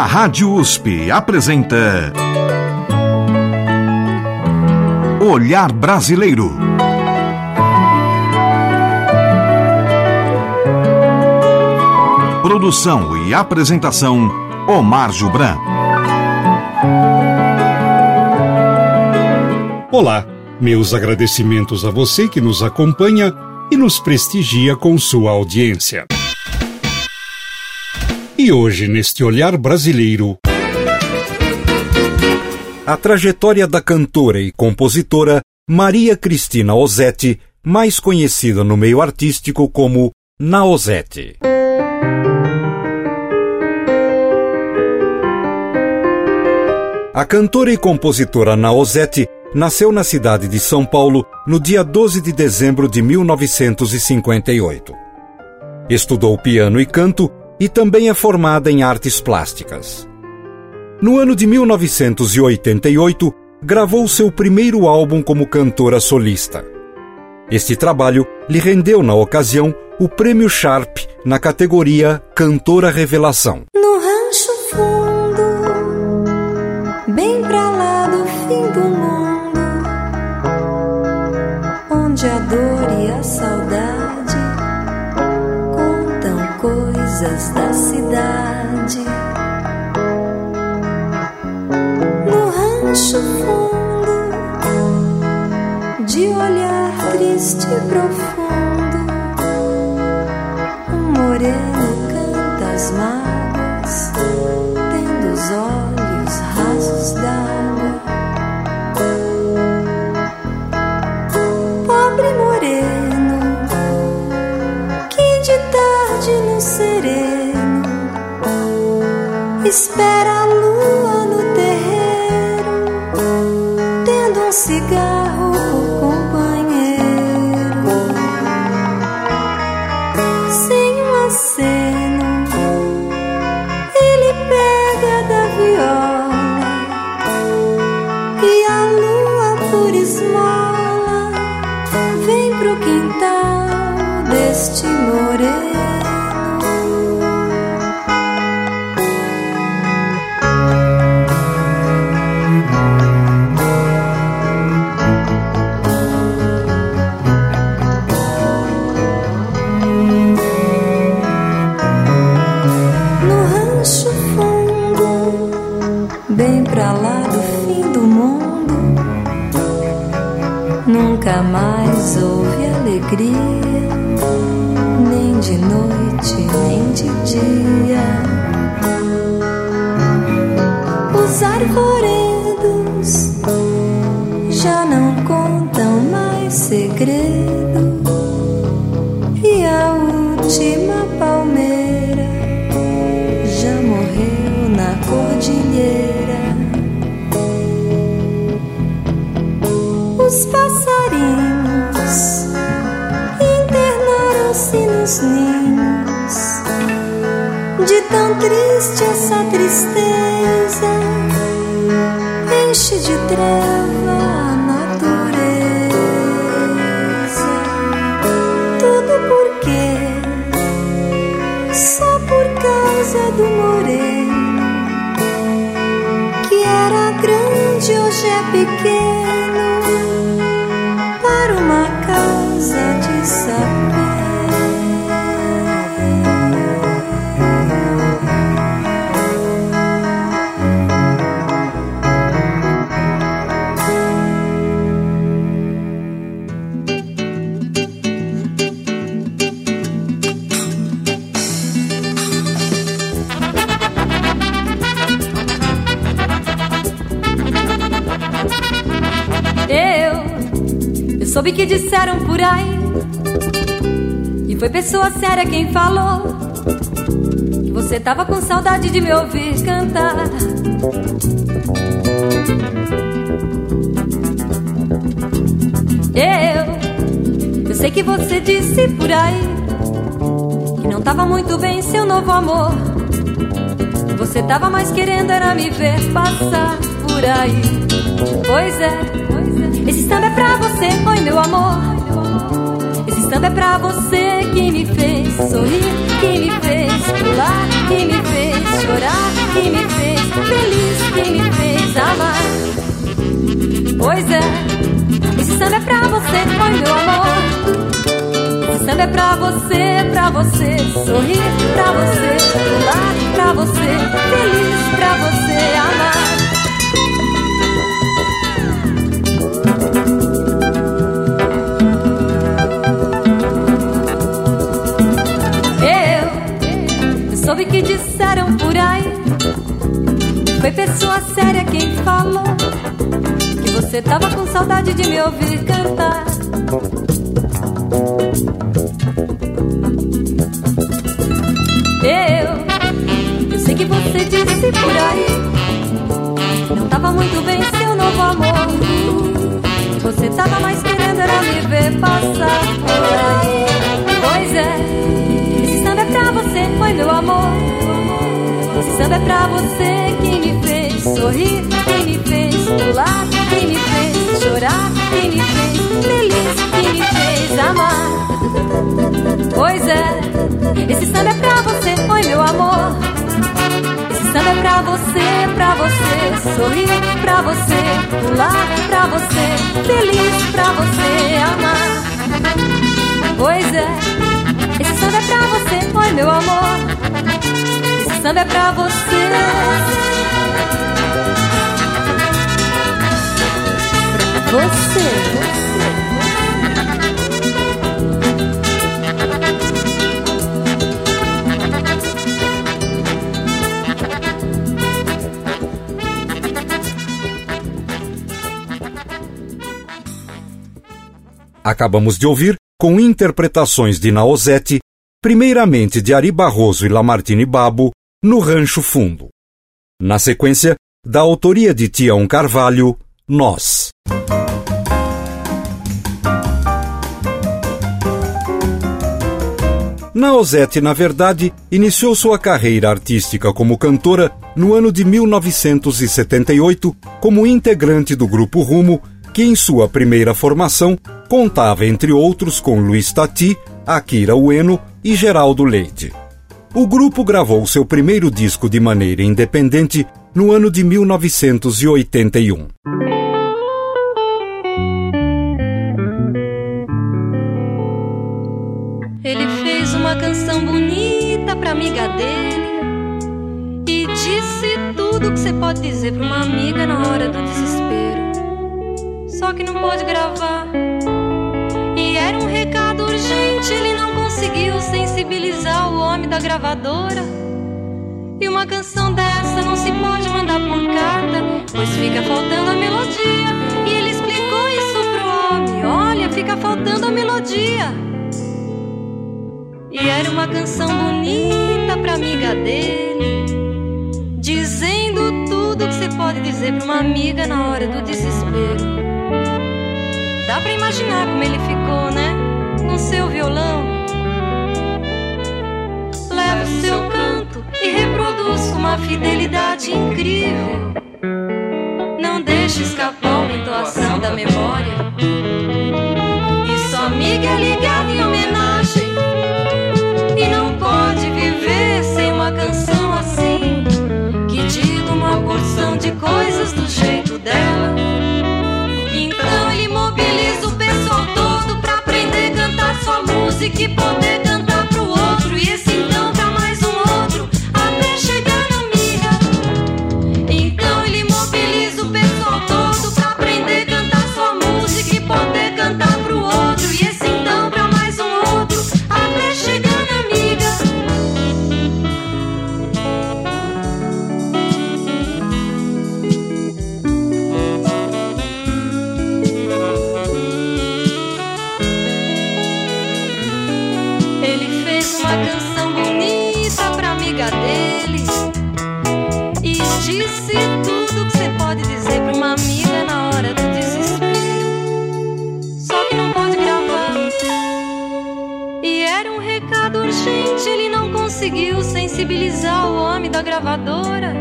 A Rádio USP apresenta Olhar Brasileiro. Produção e apresentação Omar Jubran. Olá, meus agradecimentos a você que nos acompanha e nos prestigia com sua audiência. E hoje, neste olhar brasileiro, a trajetória da cantora e compositora Maria Cristina Osetti, mais conhecida no meio artístico como Naosete. A cantora e compositora Naosete nasceu na cidade de São Paulo no dia 12 de dezembro de 1958. Estudou piano e canto e também é formada em artes plásticas. No ano de 1988, gravou seu primeiro álbum como cantora solista. Este trabalho lhe rendeu, na ocasião, o Prêmio Sharp na categoria Cantora Revelação. No rancho fundo, e profundo, nos ninhos. De tão triste essa tristeza enche de treva a natureza. Tudo porque só por causa do moreno que era grande hoje é pequeno séria quem falou, que você tava com saudade de me ouvir cantar. Eu, eu sei que você disse por aí, que não tava muito bem seu novo amor. que Você tava mais querendo era me ver passar por aí. Pois é, pois é. Esse samba é pra você, oi meu amor. Samba é pra você que me fez sorrir, que me fez pular, que me fez chorar. que me fez feliz, que me fez amar. Pois é, esse samba é pra você, foi meu amor. Esse samba é pra você, pra você sorrir, pra você pular, pra você feliz, pra você amar. Disseram por aí. Foi pessoa séria quem falou que você tava com saudade de me ouvir cantar. Eu, eu sei que você disse por aí. Não tava muito bem seu novo amor. Você tava mais querendo era me ver passar por aí. Pois é, esse samba é pra você, foi meu amor. Samba é pra você que me fez sorrir, que me fez pular, que me fez chorar, que me fez feliz, que me fez amar. Pois é, esse samba é pra você, foi meu amor. Esse samba é pra você, pra você sorrir, pra você pular, pra você feliz, pra você amar. Pois é, esse samba é pra você, foi meu amor. Samba é pra você. Você. Acabamos de ouvir, com interpretações de Naozete, primeiramente de Ari Barroso e Lamartine Babo, no Rancho Fundo. Na sequência, da autoria de Tião Carvalho, Nós. Naozete, na verdade, iniciou sua carreira artística como cantora no ano de 1978 como integrante do grupo Rumo, que em sua primeira formação contava, entre outros, com Luiz Tati, Akira Ueno e Geraldo Leite. O grupo gravou seu primeiro disco de maneira independente no ano de 1981. Ele fez uma canção bonita pra amiga dele e disse tudo que você pode dizer pra uma amiga na hora do desespero. Só que não pôde gravar. E era um recado urgente, ele conseguiu sensibilizar o homem da gravadora. E uma canção dessa não se pode mandar por carta, pois fica faltando a melodia. E ele explicou isso pro homem: olha, fica faltando a melodia. E era uma canção bonita pra amiga dele, dizendo tudo que você pode dizer pra uma amiga na hora do desespero. Dá pra imaginar como ele ficou, né? No seu violão. Leva o seu canto e reproduz com uma fidelidade incrível. Não deixe escapar uma entoação da memória. E sua amiga é ligada em homenagem. E não pode viver sem uma canção assim. Que diga uma porção de coisas do jeito dela. Então ele mobiliza o pessoal todo pra aprender a cantar sua música e poder o homem da gravadora.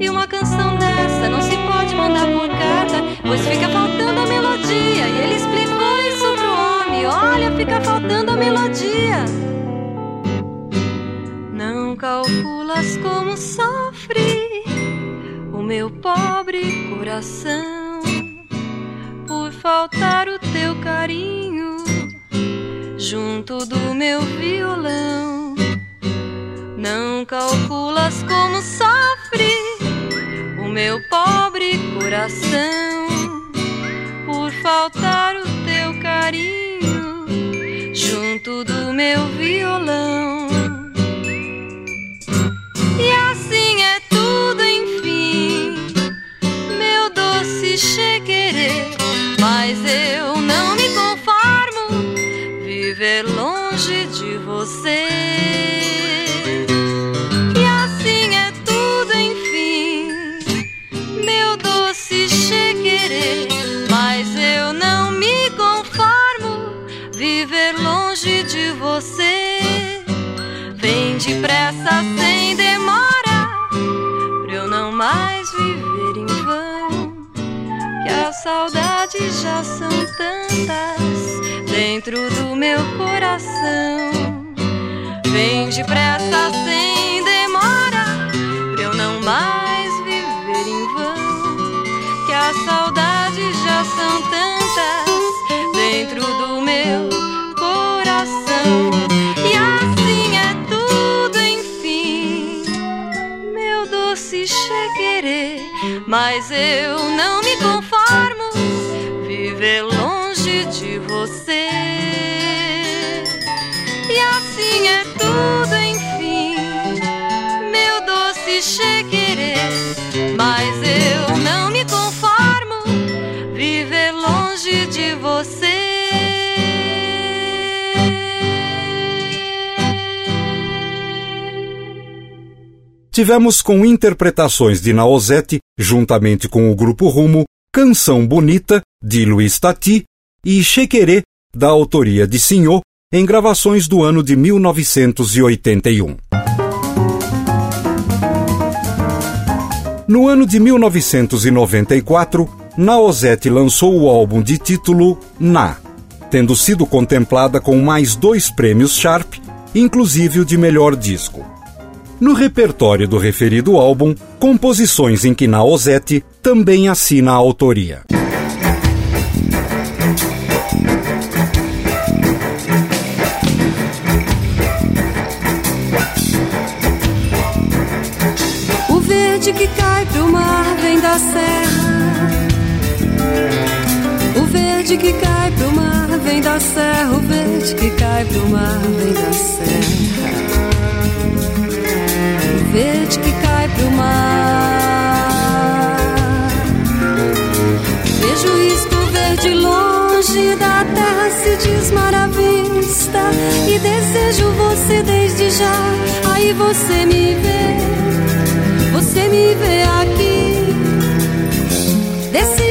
E uma canção dessa não se pode mandar por carta, pois fica faltando a melodia. E ele explicou isso pro homem: olha, fica faltando a melodia. Não calcula calculas como sofre o meu pobre coração por faltar o teu carinho junto do meu violão. Não calculas como sofre o meu pobre coração por faltar o teu carinho dentro do meu coração. Vem depressa, sem demora, pra eu não mais viver em vão. Que as saudades já são tantas dentro do meu coração. E assim é tudo, enfim, meu doce chequerê. Mas eu não me tivemos com interpretações de Naozete, juntamente com o grupo Rumo, Canção Bonita, de Luiz Tati, e Chequerê, da autoria de Senhor, em gravações do ano de 1981. No ano de 1994, Naozete lançou o álbum de título Na, tendo sido contemplada com mais dois prêmios Sharp, inclusive o de melhor disco. No repertório do referido álbum, composições em que Naozete também assina a autoria. O verde que cai pro mar vem da serra. O verde que cai pro mar vem da serra. O verde que cai pro mar vem da serra verde que cai pro mar. Vejo o verde longe da terra se desmar à vista e desejo você desde já. Aí você me vê, você me vê aqui. Desci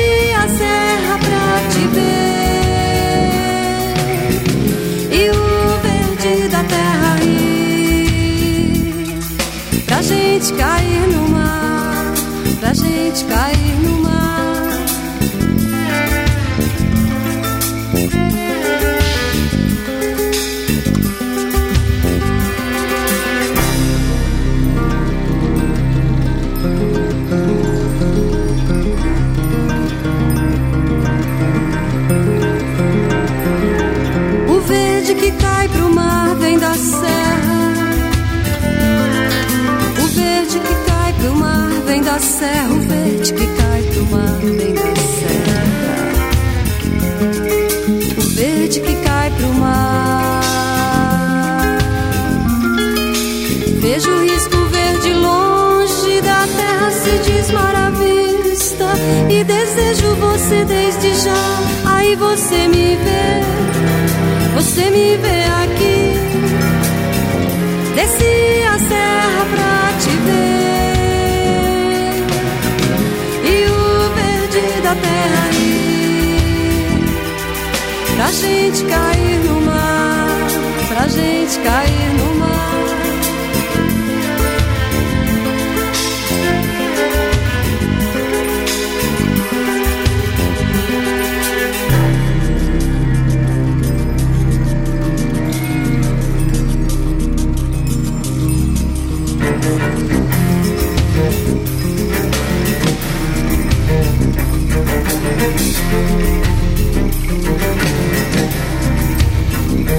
gente cair no mar, pra gente cair no mar. O verde que cai pro mar vem da serra. Serra. O verde que cai pro mar vem da serra. O verde que cai pro mar. Vejo o risco verde longe da terra se desmar à vista. E desejo você desde já. Aí você me vê, você me vê aqui. gente cair no mar, pra gente cair no mar. Thank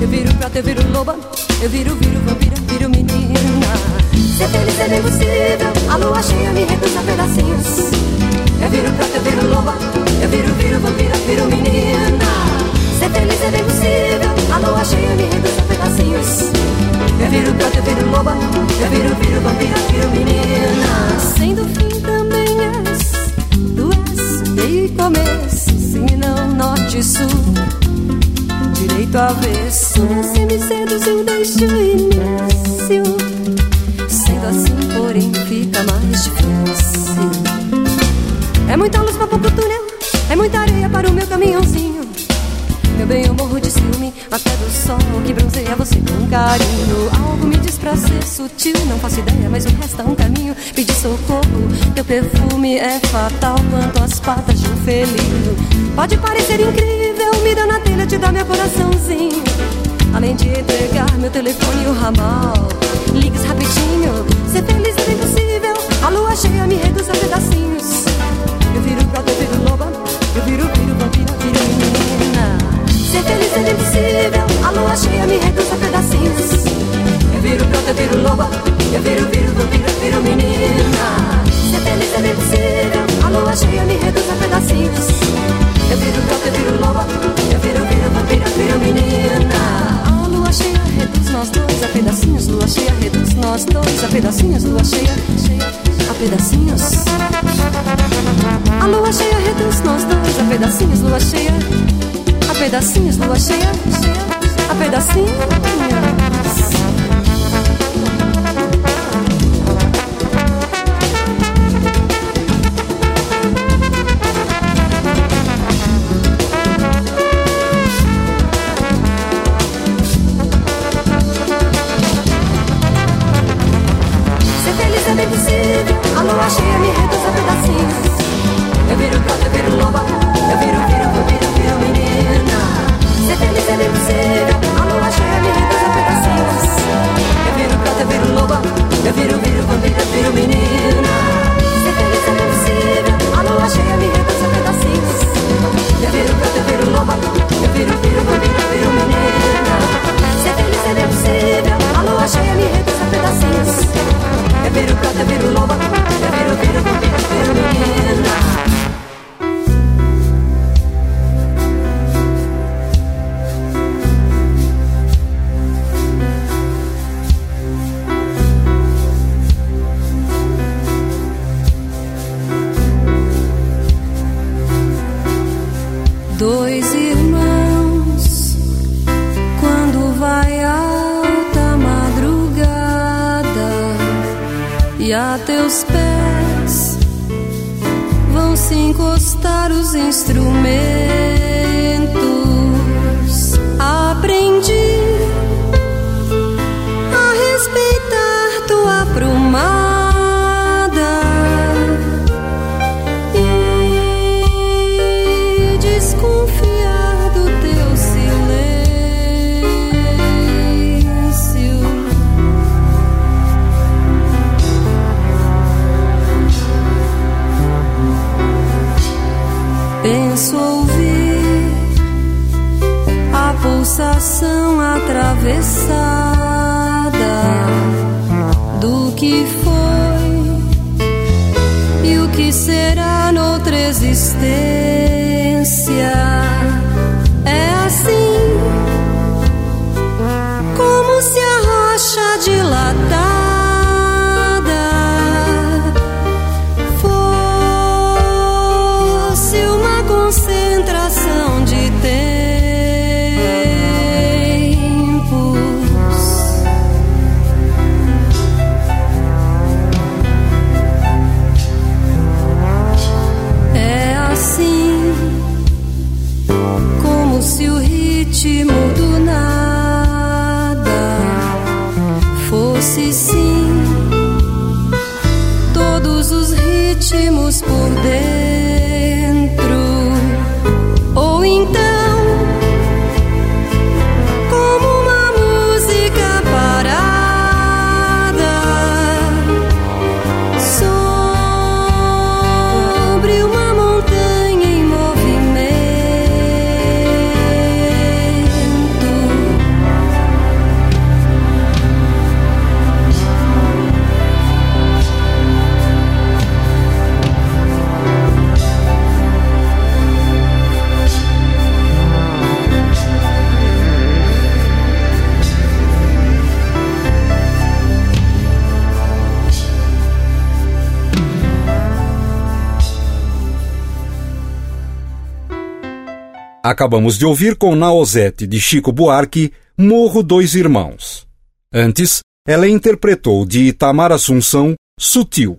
Eu viro prata, eu viro loba, eu viro, viro vampira, viro menina. Ser é feliz é impossível, a lua cheia me reduz a pedacinhos. Eu viro prata, eu viro loba, eu viro, viro vampira, viro menina. Ser é feliz é impossível, a lua cheia me reduz a pedacinhos. Eu viro prata, eu viro loba, eu viro, viro vampira, viro menina. Sem do fim também és, tu és meio e começo, sim e não, norte e sul direito avesso. Se me seduziu eu deixo o início. Sendo assim, porém, fica mais difícil. É muita luz pra pouco túnel, é muita areia para o meu caminhãozinho. Meu bem, eu morro de ciúme, até do sol que bronzeia você com carinho. Algo me pra ser sutil. Não faço ideia, mas o resto é um caminho. Pedi socorro, teu perfume é fatal quanto as patas de um felino. Pode parecer incrível, me dá na telha, te dá meu coraçãozinho. Além de entregar meu telefone e o ramal. Ligues rapidinho, ser feliz é impossível. A lua cheia me reduz a pedacinhos. Eu viro prata, eu viro loba, eu viro, viro vampira, viro menina. Ser feliz é impossível, a lua cheia me reduz a pedacinhos viro prata, viro loba Eu viro, viro, vampira, viro menina. Se é feliz é feiticeira A lua cheia me reduz a pedacinhos. Eu viro prata, eu viro loba Eu viro, viro, vampira, viro menina. A lua cheia reduz nós dois a pedacinhos. Lua cheia reduz nós dois a pedacinhos. Lua cheia, cheia a pedacinhos. A lua cheia reduz nós dois a pedacinhos, lua cheia, a pedacinhos, lua cheia, a pedacinhos. Acabamos de ouvir com Naozete de Chico Buarque, Morro Dois Irmãos. Antes, ela interpretou de Itamar Assunção, Sutil.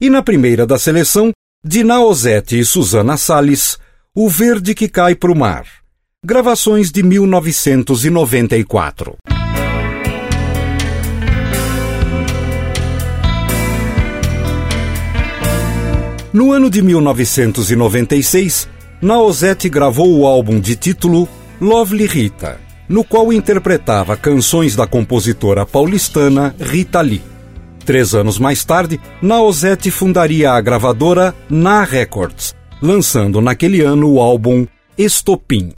E na primeira da seleção, de Naozete e Susana Salles, O Verde que Cai pro Mar. Gravações de 1994. No ano de 1996, Naozete gravou o álbum de título Lovely Rita, no qual interpretava canções da compositora paulistana Rita Lee. Três anos mais tarde, Naozete fundaria a gravadora Na Records, lançando naquele ano o álbum Estopim.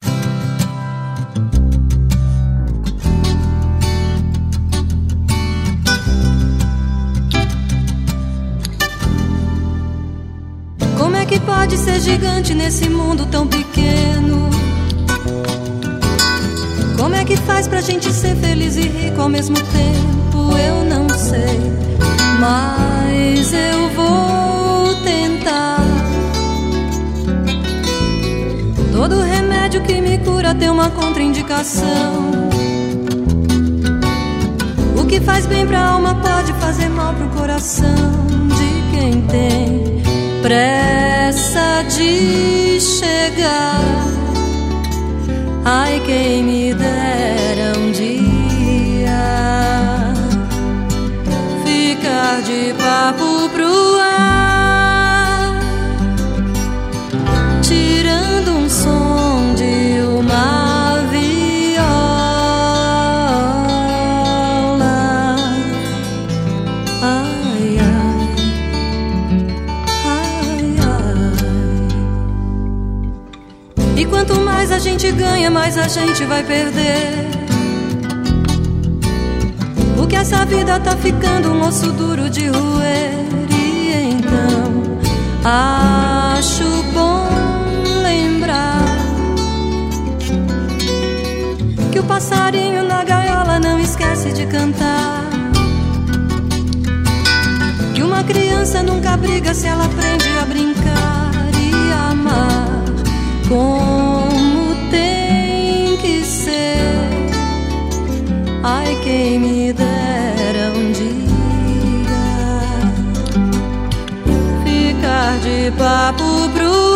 Pode ser gigante nesse mundo tão pequeno? Como é que faz pra gente ser feliz e rico ao mesmo tempo? Eu não sei, mas eu vou tentar. Todo remédio que me cura tem uma contraindicação. O que faz bem pra alma pode fazer mal pro coração de quem tem pressa de chegar. Ai, quem mais a gente vai perder. Porque essa vida tá ficando um osso duro de roer. E então acho bom lembrar que o passarinho na gaiola não esquece de cantar. Que uma criança nunca briga se ela aprende a brincar e amar como Ai, quem me dera um dia ficar de papo bruto.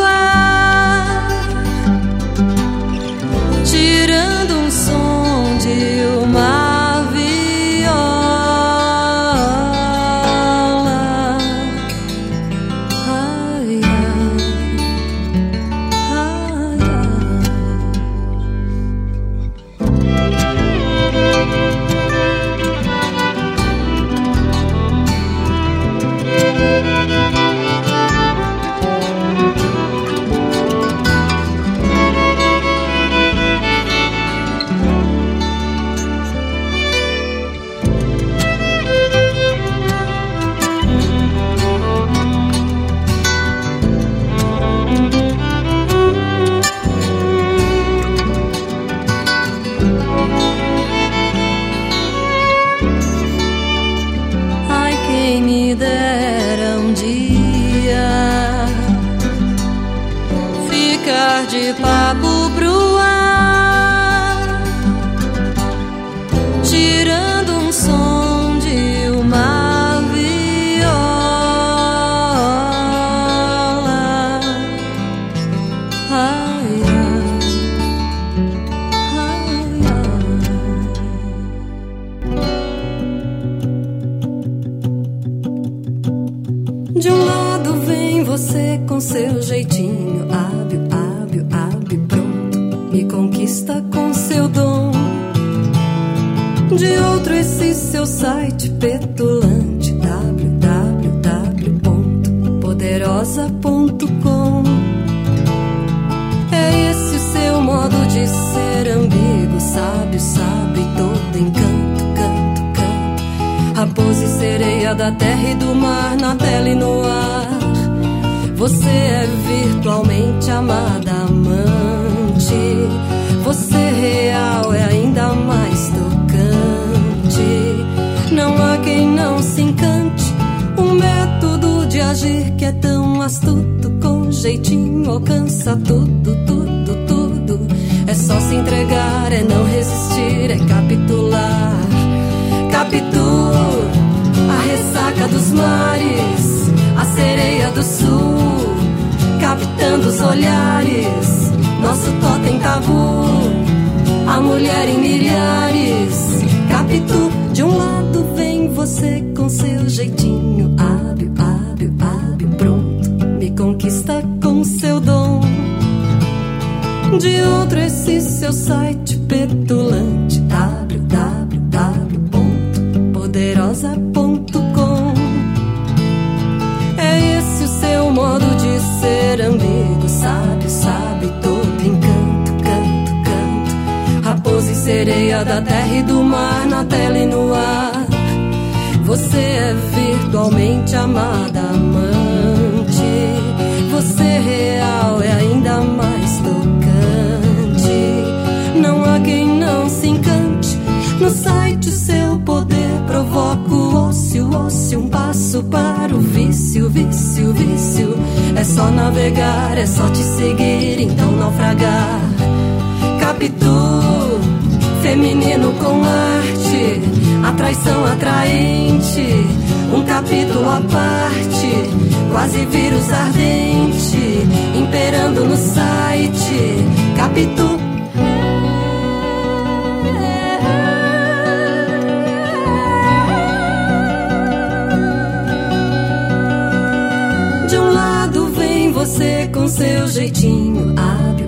mares, a sereia do sul, captando os olhares, nosso totem tabu, a mulher em milhares, capitu. de um lado vem você com seu jeitinho hábil, hábil, hábil, pronto, me conquista com seu dom. De outro esse seu site petulante, www. poderosa sereia da terra e do mar na tela e no ar. Você é virtualmente amada, amante. Você real é ainda mais tocante. Não há quem não se encante. No site o seu poder provoca o ócio, ócio, um passo para o vício, vício, vício. É só navegar, é só te seguir, então naufragar. Captou feminino com arte, atraição atraente, um capítulo à parte, quase vírus ardente, imperando no site, capítulo. De um lado vem você com seu jeitinho hábil.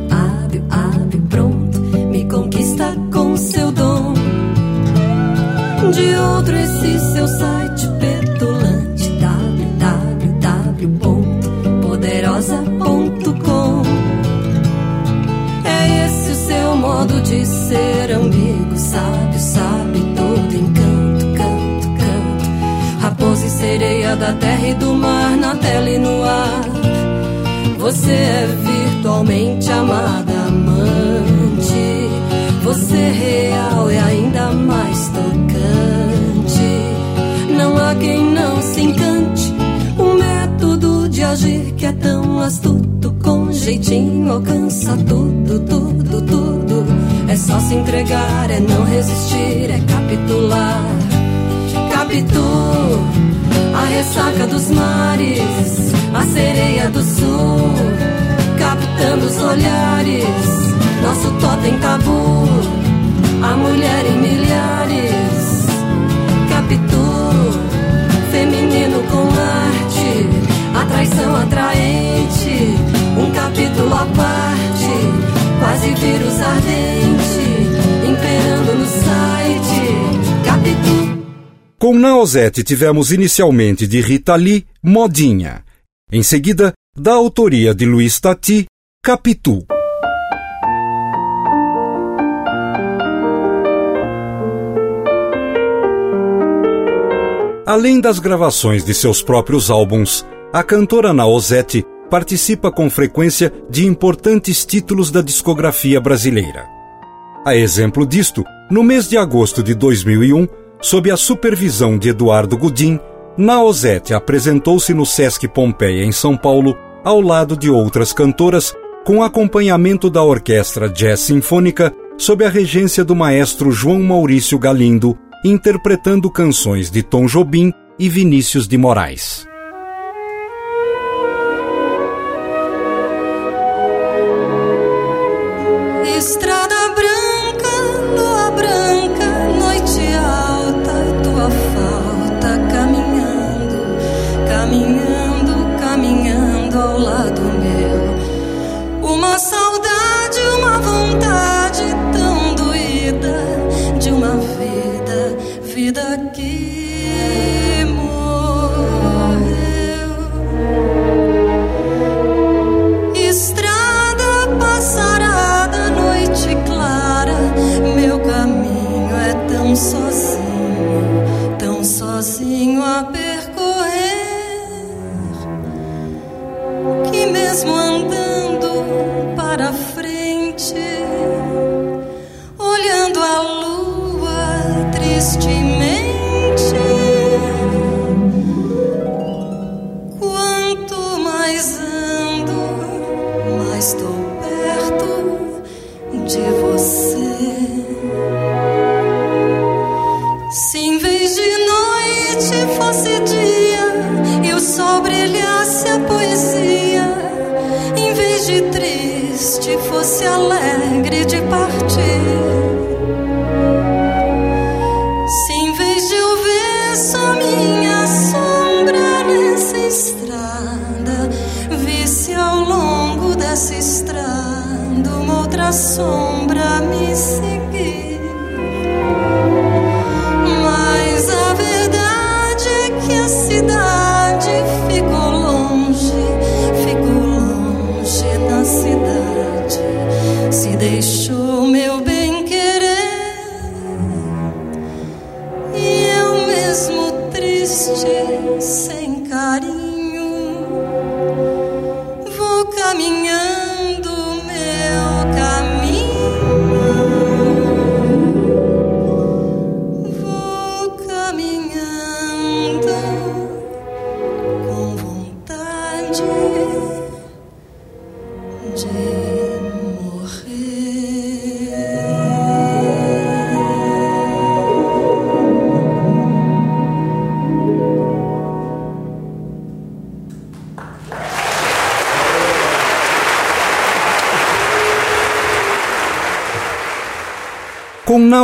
Naozete tivemos inicialmente de Rita Lee, Modinha. Em seguida, da autoria de Luiz Tati, Capitu. Além das gravações de seus próprios álbuns, a cantora Naozete participa com frequência de importantes títulos da discografia brasileira. A exemplo disto, no mês de agosto de 2001, sob a supervisão de Eduardo Gudim, Naozete apresentou-se no Sesc Pompeia, em São Paulo, ao lado de outras cantoras, com acompanhamento da Orquestra Jazz Sinfônica, sob a regência do maestro João Maurício Galindo, interpretando canções de Tom Jobim e Vinícius de Moraes. caminhando, caminhando ao lado meu. Uma saudade, uma vontade tão doída de uma vida, vida que morreu. Estrada passarada, noite clara, meu caminho é tão sozinho. just one com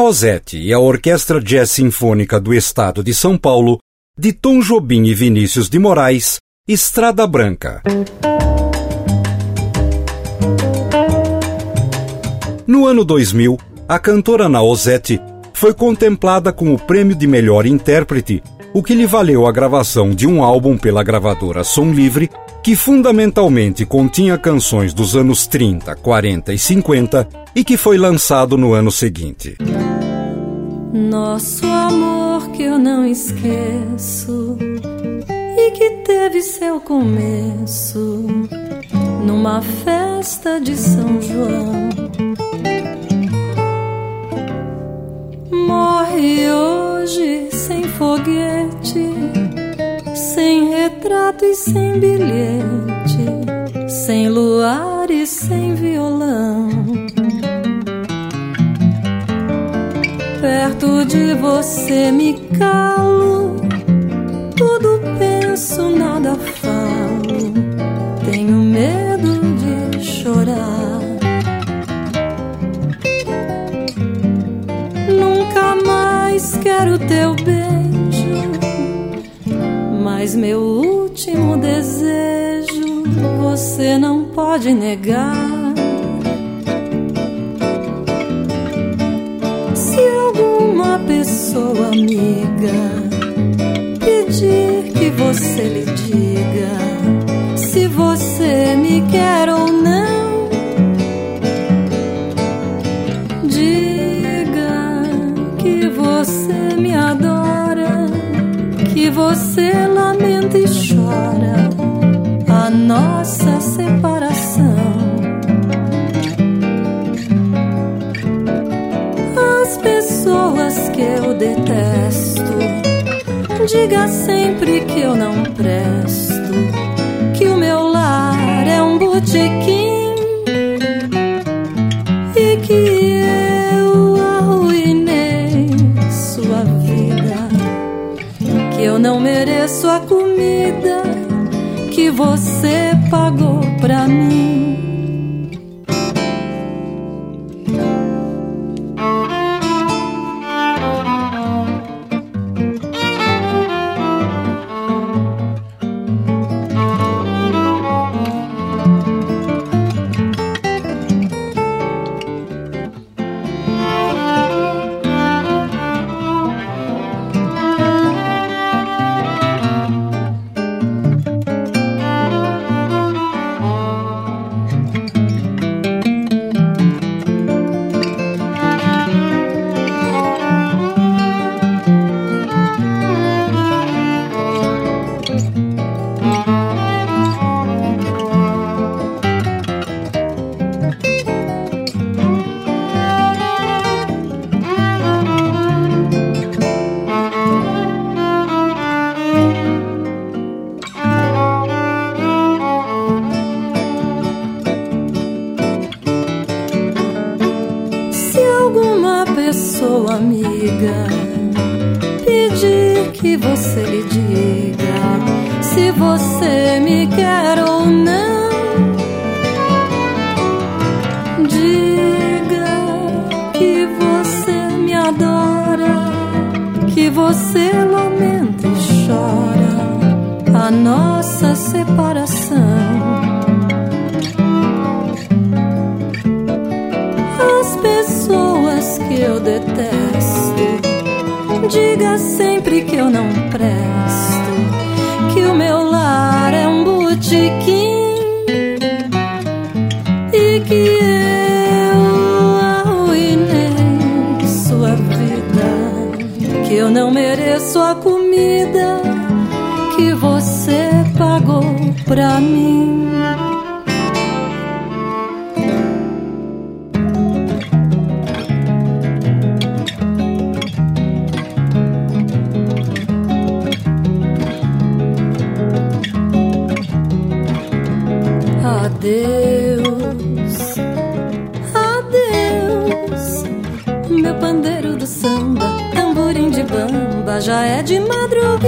Naozete e a Orquestra Jazz Sinfônica do Estado de São Paulo, de Tom Jobim e Vinícius de Moraes, Estrada Branca. No ano 2000, a cantora Naozete foi contemplada com o prêmio de melhor intérprete, o que lhe valeu a gravação de um álbum pela gravadora Som Livre que fundamentalmente continha canções dos anos 30, 40 e 50 e que foi lançado no ano seguinte. Nosso amor que eu não esqueço e que teve seu começo numa festa de São João. Morre hoje sem foguete sem retrato e sem bilhete, sem luar e sem violão. perto de você me calo. Tudo penso, nada falo. Tenho medo de chorar. Nunca mais quero teu beijo. Mas meu último desejo você não pode negar. Pessoa amiga pedir que você lhe diga se você me quer ou não, diga que você me adora, que você lamenta e chora a nossa separação. Que eu detesto, diga sempre que eu não presto, que o meu lar é um botequim e que eu arruinei sua vida, que eu não mereço a comida que você pagou pra mim. Sempre que eu não presto, que o meu lar é um botequim e que eu arruinei sua vida, que eu não mereço a comida que você pagou pra mim. É de madrugada.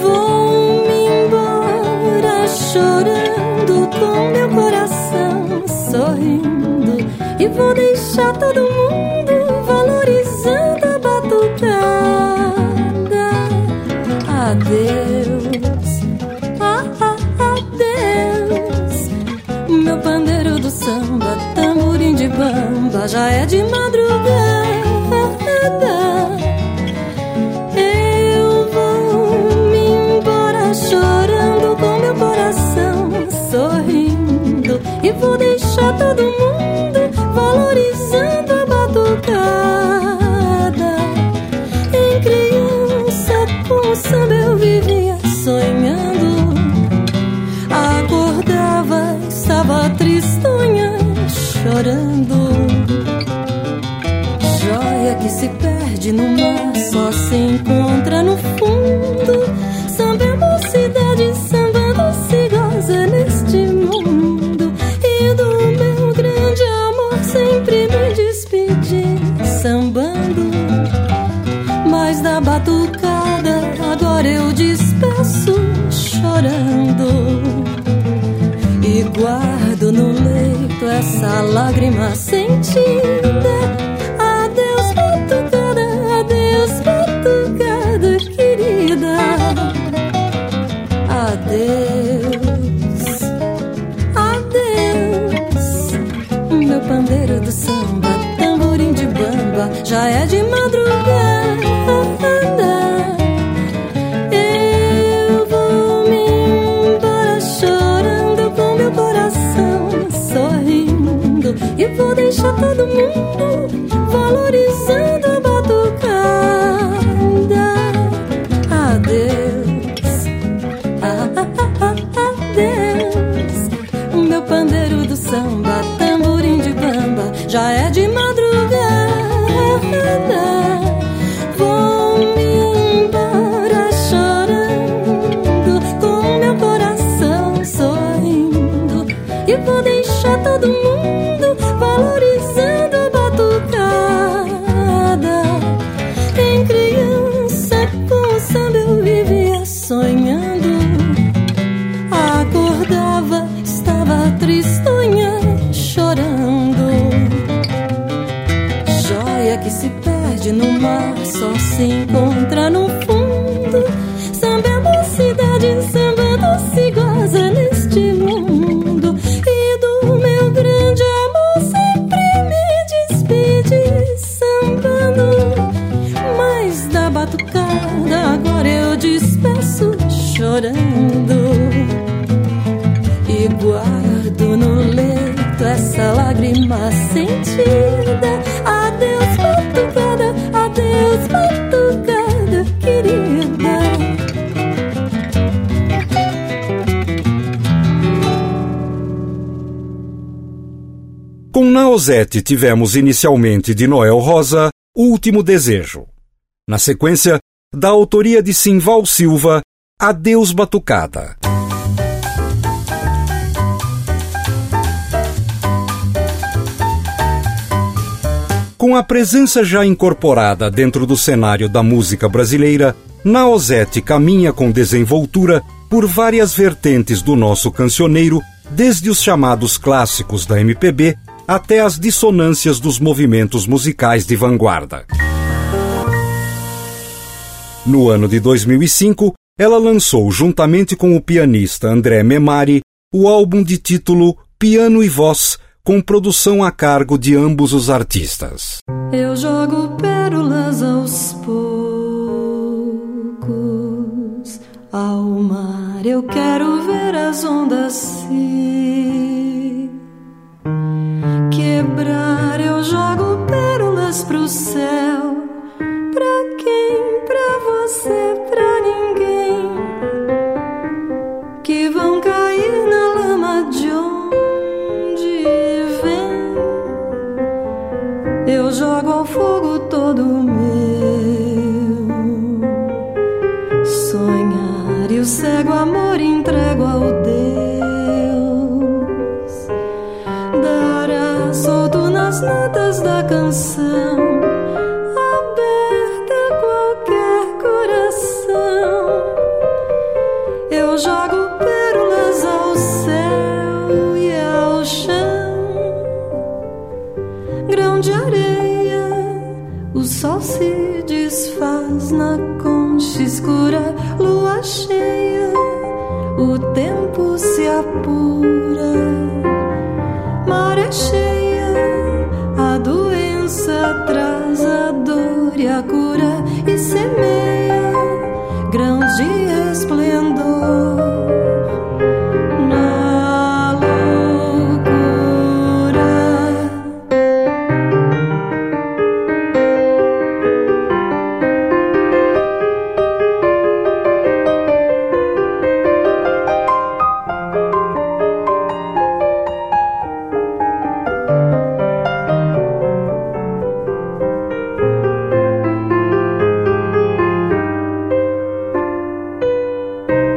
Vou-me embora chorando com meu coração sorrindo e vou deixar todo mundo valorizando a batucada. Adeus, ah, ah, adeus, meu pandeiro do samba, tamborim de bamba, já é de madrugada. essa lágrima sentida. Adeus, batucada, adeus, batucada querida. Adeus, adeus, meu pandeiro do samba, tamborim de bamba, já é demais. Nausete tivemos inicialmente de Noel Rosa Último Desejo. Na sequência, da autoria de Simval Silva, Adeus Batucada. Com a presença já incorporada dentro do cenário da música brasileira, Naozete caminha com desenvoltura por várias vertentes do nosso cancioneiro, desde os chamados clássicos da MPB até as dissonâncias dos movimentos musicais de vanguarda. No ano de 2005, ela lançou, juntamente com o pianista André Memari, o álbum de título Piano e Voz, com produção a cargo de ambos os artistas. Eu jogo pérolas aos poucos ao mar. Eu quero ver as ondas se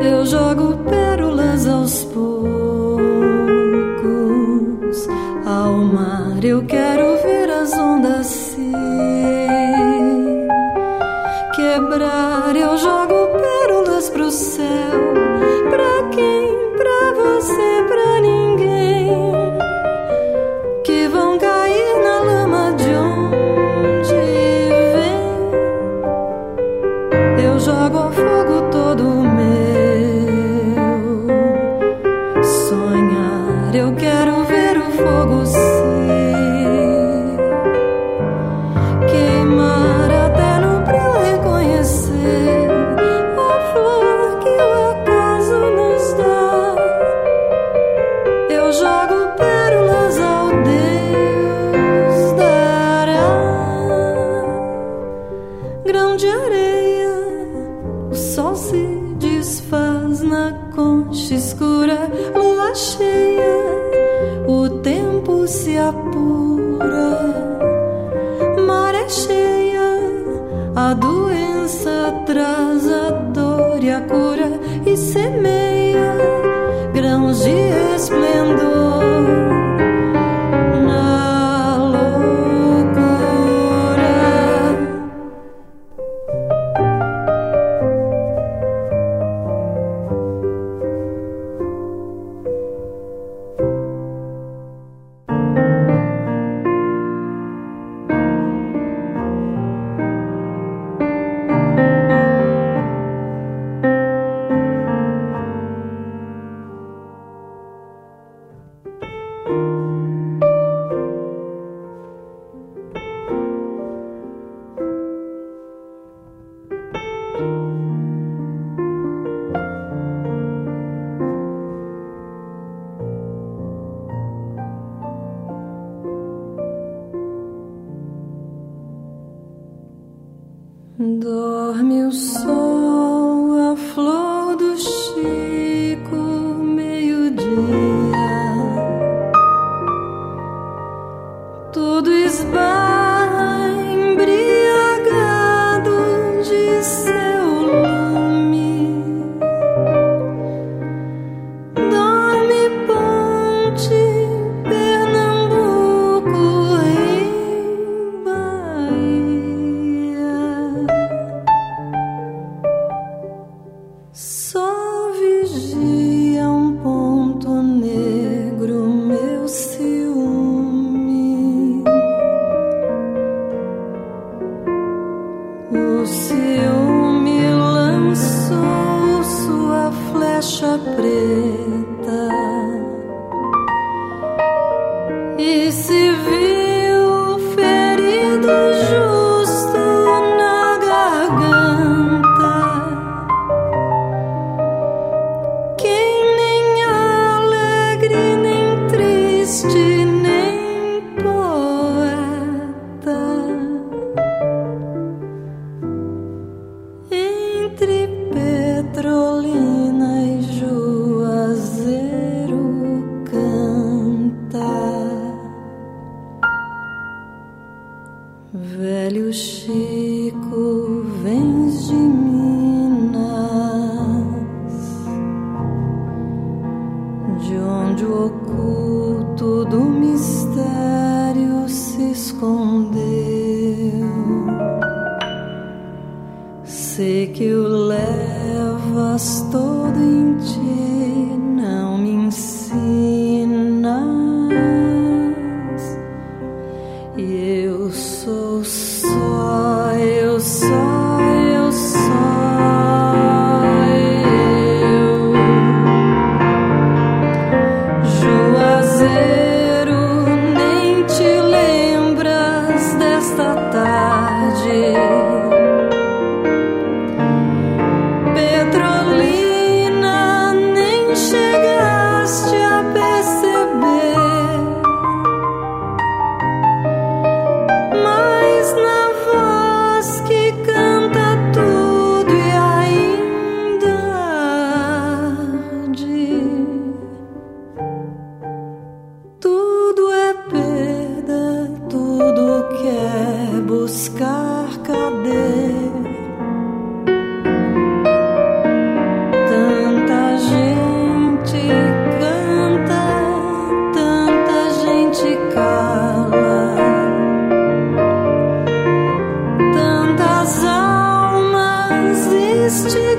Eu jogo pérolas aos poucos ao mar. Eu quero ver as ondas se quebrar. Eu jogo pérolas pro céu. Pra quem? Pra você,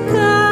se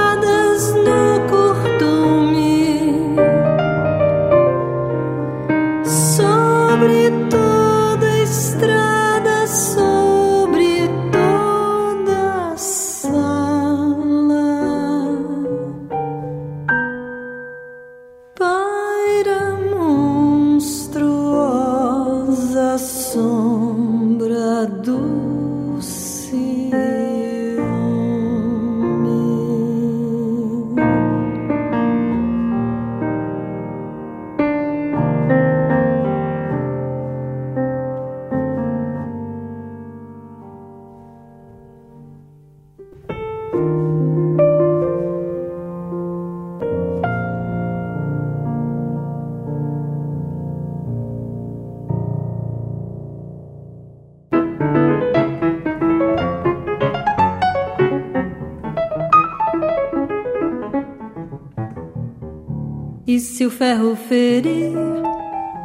ferro ferir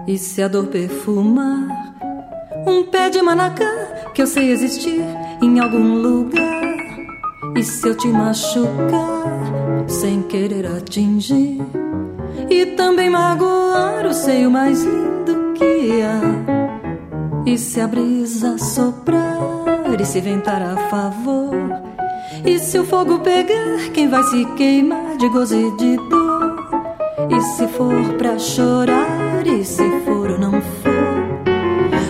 e se a dor perfumar. Um pé de manacá que eu sei existir em algum lugar. E se eu te machucar sem querer atingir? E também magoar o seio mais lindo que há. E se a brisa soprar e se ventar a favor? E se o fogo pegar quem vai se queimar de gozo e de e se for pra chorar, e se for ou não for,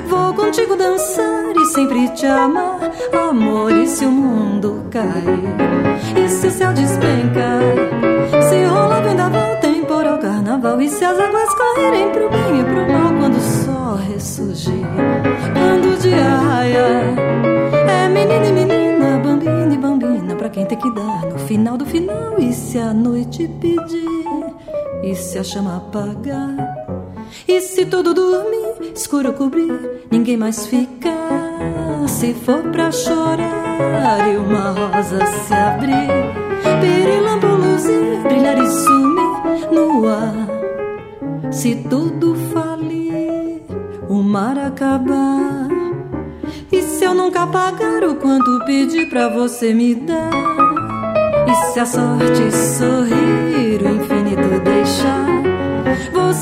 vou contigo dançar e sempre te amar, amor. E se o mundo cair, e se o céu despencar, se rola vendaval, temporal, carnaval, e se as águas correrem pro bem e pro mal, quando o sol ressurgir, quando o dia raiar, é menina e menina, bambina e bambina pra quem tem que dar no final do final. E se a noite pedir, e se a chama apagar, e se tudo dormir, escuro cobrir, ninguém mais ficar. Se for pra chorar e uma rosa se abrir, pirilampo luzir, brilhar e sumir no ar. Se tudo falir, o mar acabar. E se eu nunca pagar o quanto pedi pra você me dar? E se a sorte sorrir, deixar? Vou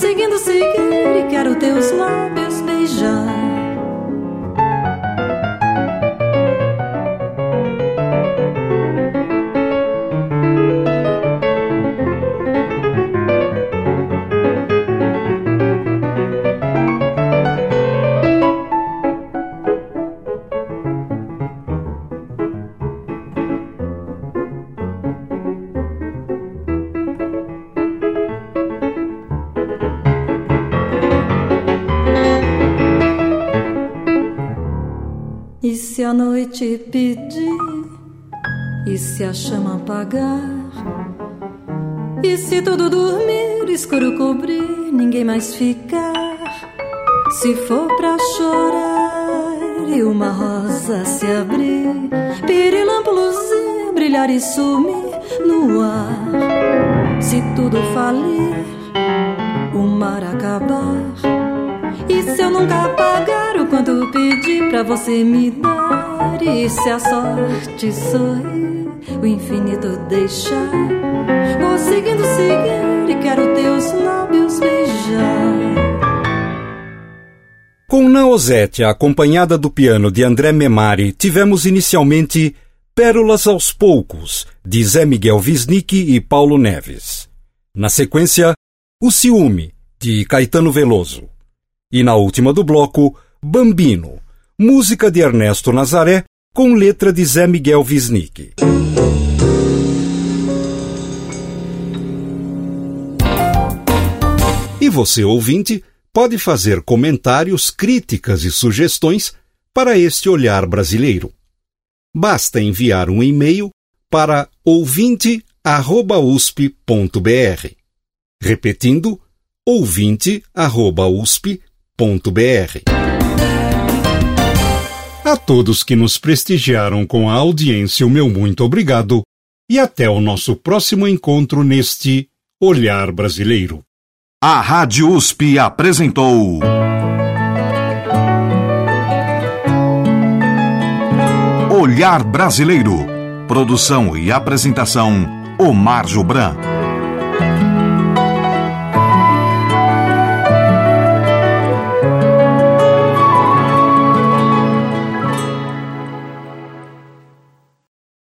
noite pedir, e se a chama apagar, e se tudo dormir, escuro cobrir, ninguém mais ficar, se for pra chorar e uma rosa se abrir, pirilampo luzir, brilhar e sumir no ar, se tudo falir, o mar acabar, e se eu nunca apagar o quanto pedi pra você me dar? E se a sorte sorrir, o infinito deixar. Vou seguindo, seguir e quero teus lábios beijar. Com Naosete, acompanhada do piano de André Memari, tivemos inicialmente Pérolas aos Poucos, de Zé Miguel Wisnik e Paulo Neves. Na sequência, O Ciúme, de Caetano Veloso. E na última do bloco, Bambino, música de Ernesto Nazaré, com letra de Zé Miguel Wisnik. E você, ouvinte, pode fazer comentários, críticas e sugestões para este olhar brasileiro. Basta enviar um e-mail para ouvinte@usp.br. Repetindo, ouvinte@usp.br. A todos que nos prestigiaram com a audiência, o meu muito obrigado e até o nosso próximo encontro neste Olhar Brasileiro. A Rádio USP apresentou. Olhar Brasileiro. Produção e apresentação: Omar Jobran.